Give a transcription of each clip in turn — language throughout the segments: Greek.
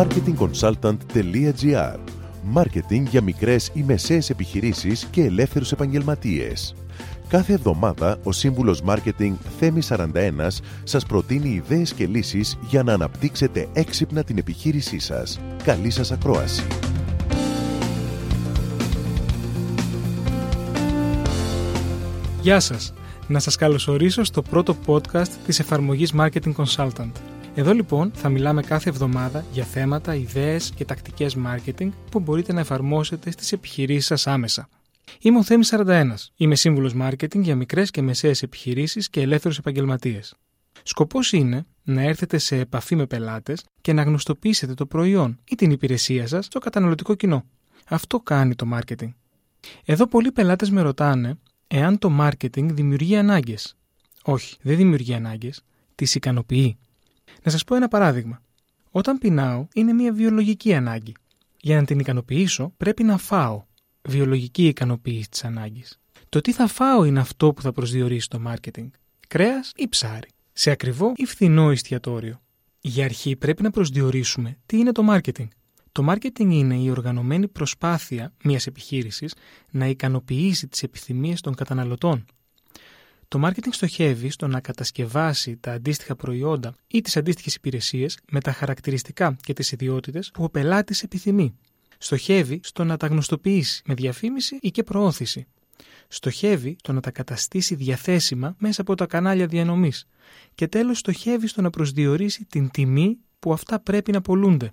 marketingconsultant.gr Μάρκετινγκ για μικρές ή μεσαίες επιχειρήσεις και ελεύθερους επαγγελματίες. Κάθε εβδομάδα ο σύμβουλος Μάρκετινγκ Θέμης 41 σας προτείνει ιδέες και λύσεις για να αναπτύξετε έξυπνα την επιχείρησή σας. Καλή σας ακρόαση! Γεια σας! Να σας καλωσορίσω στο πρώτο podcast της εφαρμογής Marketing Consultant. Εδώ λοιπόν θα μιλάμε κάθε εβδομάδα για θέματα, ιδέες και τακτικές marketing που μπορείτε να εφαρμόσετε στις επιχειρήσεις σας άμεσα. Είμαι ο Θέμης 41. Είμαι σύμβουλος marketing για μικρές και μεσαίες επιχειρήσεις και ελεύθερους επαγγελματίες. Σκοπός είναι να έρθετε σε επαφή με πελάτες και να γνωστοποιήσετε το προϊόν ή την υπηρεσία σας στο καταναλωτικό κοινό. Αυτό κάνει το marketing. Εδώ πολλοί πελάτες με ρωτάνε εάν το marketing δημιουργεί ανάγκες. Όχι, δεν δημιουργεί ανάγκες, τις ικανοποιεί. Να σας πω ένα παράδειγμα. Όταν πεινάω, είναι μια βιολογική ανάγκη. Για να την ικανοποιήσω, πρέπει να φάω. Βιολογική ικανοποίηση της ανάγκης. Το τι θα φάω είναι αυτό που θα προσδιορίσει το marketing. Κρέας ή ψάρι. Σε ακριβό ή φθηνό εστιατόριο. Για αρχή πρέπει να προσδιορίσουμε τι είναι το marketing. Το marketing είναι η οργανωμένη προσπάθεια μιας επιχείρησης να ικανοποιήσει τις επιθυμίες των καταναλωτών το marketing στοχεύει στο να κατασκευάσει τα αντίστοιχα προϊόντα ή τις αντίστοιχες υπηρεσίες με τα χαρακτηριστικά και τις ιδιότητες που ο πελάτης επιθυμεί. Στοχεύει στο να τα γνωστοποιήσει με διαφήμιση ή και προώθηση. Στοχεύει στο να τα καταστήσει διαθέσιμα μέσα από τα κανάλια διανομής. Και τέλος, στοχεύει στο να προσδιορίσει την τιμή που αυτά πρέπει να πολλούνται.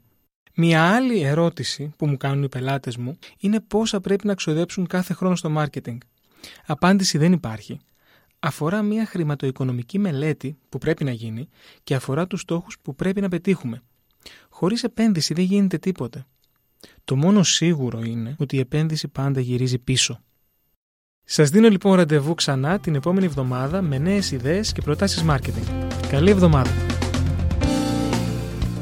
Μια άλλη ερώτηση που μου κάνουν οι πελάτες μου είναι πόσα πρέπει να ξοδέψουν κάθε χρόνο στο marketing. Απάντηση δεν υπάρχει αφορά μια χρηματοοικονομική μελέτη που πρέπει να γίνει και αφορά τους στόχους που πρέπει να πετύχουμε. Χωρίς επένδυση δεν γίνεται τίποτε. Το μόνο σίγουρο είναι ότι η επένδυση πάντα γυρίζει πίσω. Σας δίνω λοιπόν ραντεβού ξανά την επόμενη εβδομάδα με νέες ιδέες και προτάσεις marketing. Καλή εβδομάδα!